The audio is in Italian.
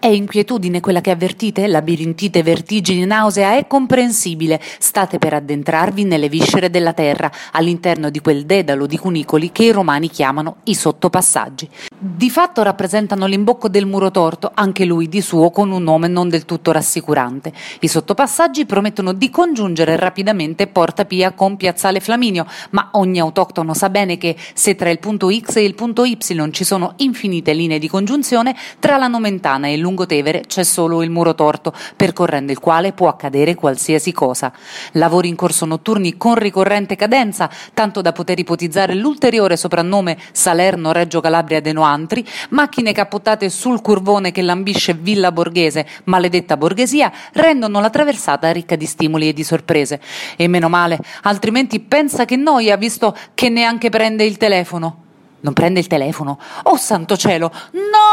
È inquietudine quella che avvertite? Labirintite, vertigini, nausea? È comprensibile. State per addentrarvi nelle viscere della terra, all'interno di quel dedalo di cunicoli che i romani chiamano i sottopassaggi. Di fatto rappresentano l'imbocco del muro torto, anche lui di suo con un nome non del tutto rassicurante. I sottopassaggi promettono di congiungere rapidamente Porta Pia con Piazzale Flaminio, ma ogni autoctono sa bene che se tra il punto X e il punto Y ci sono infinite linee di congiunzione, tra la Nomentana e il Lungotevere c'è solo il muro torto, percorrendo il quale può accadere qualsiasi cosa. Lavori in corso notturni con ricorrente cadenza, tanto da poter ipotizzare l'ulteriore soprannome Salerno-Reggio Calabria de Noantri, macchine cappottate sul curvone che lambisce Villa Borghese, maledetta borghesia, rendono la traversata ricca di stimoli e di sorprese. E meno male, altrimenti pensa che noia, visto che neanche prende il telefono. Non prende il telefono? Oh santo cielo! No!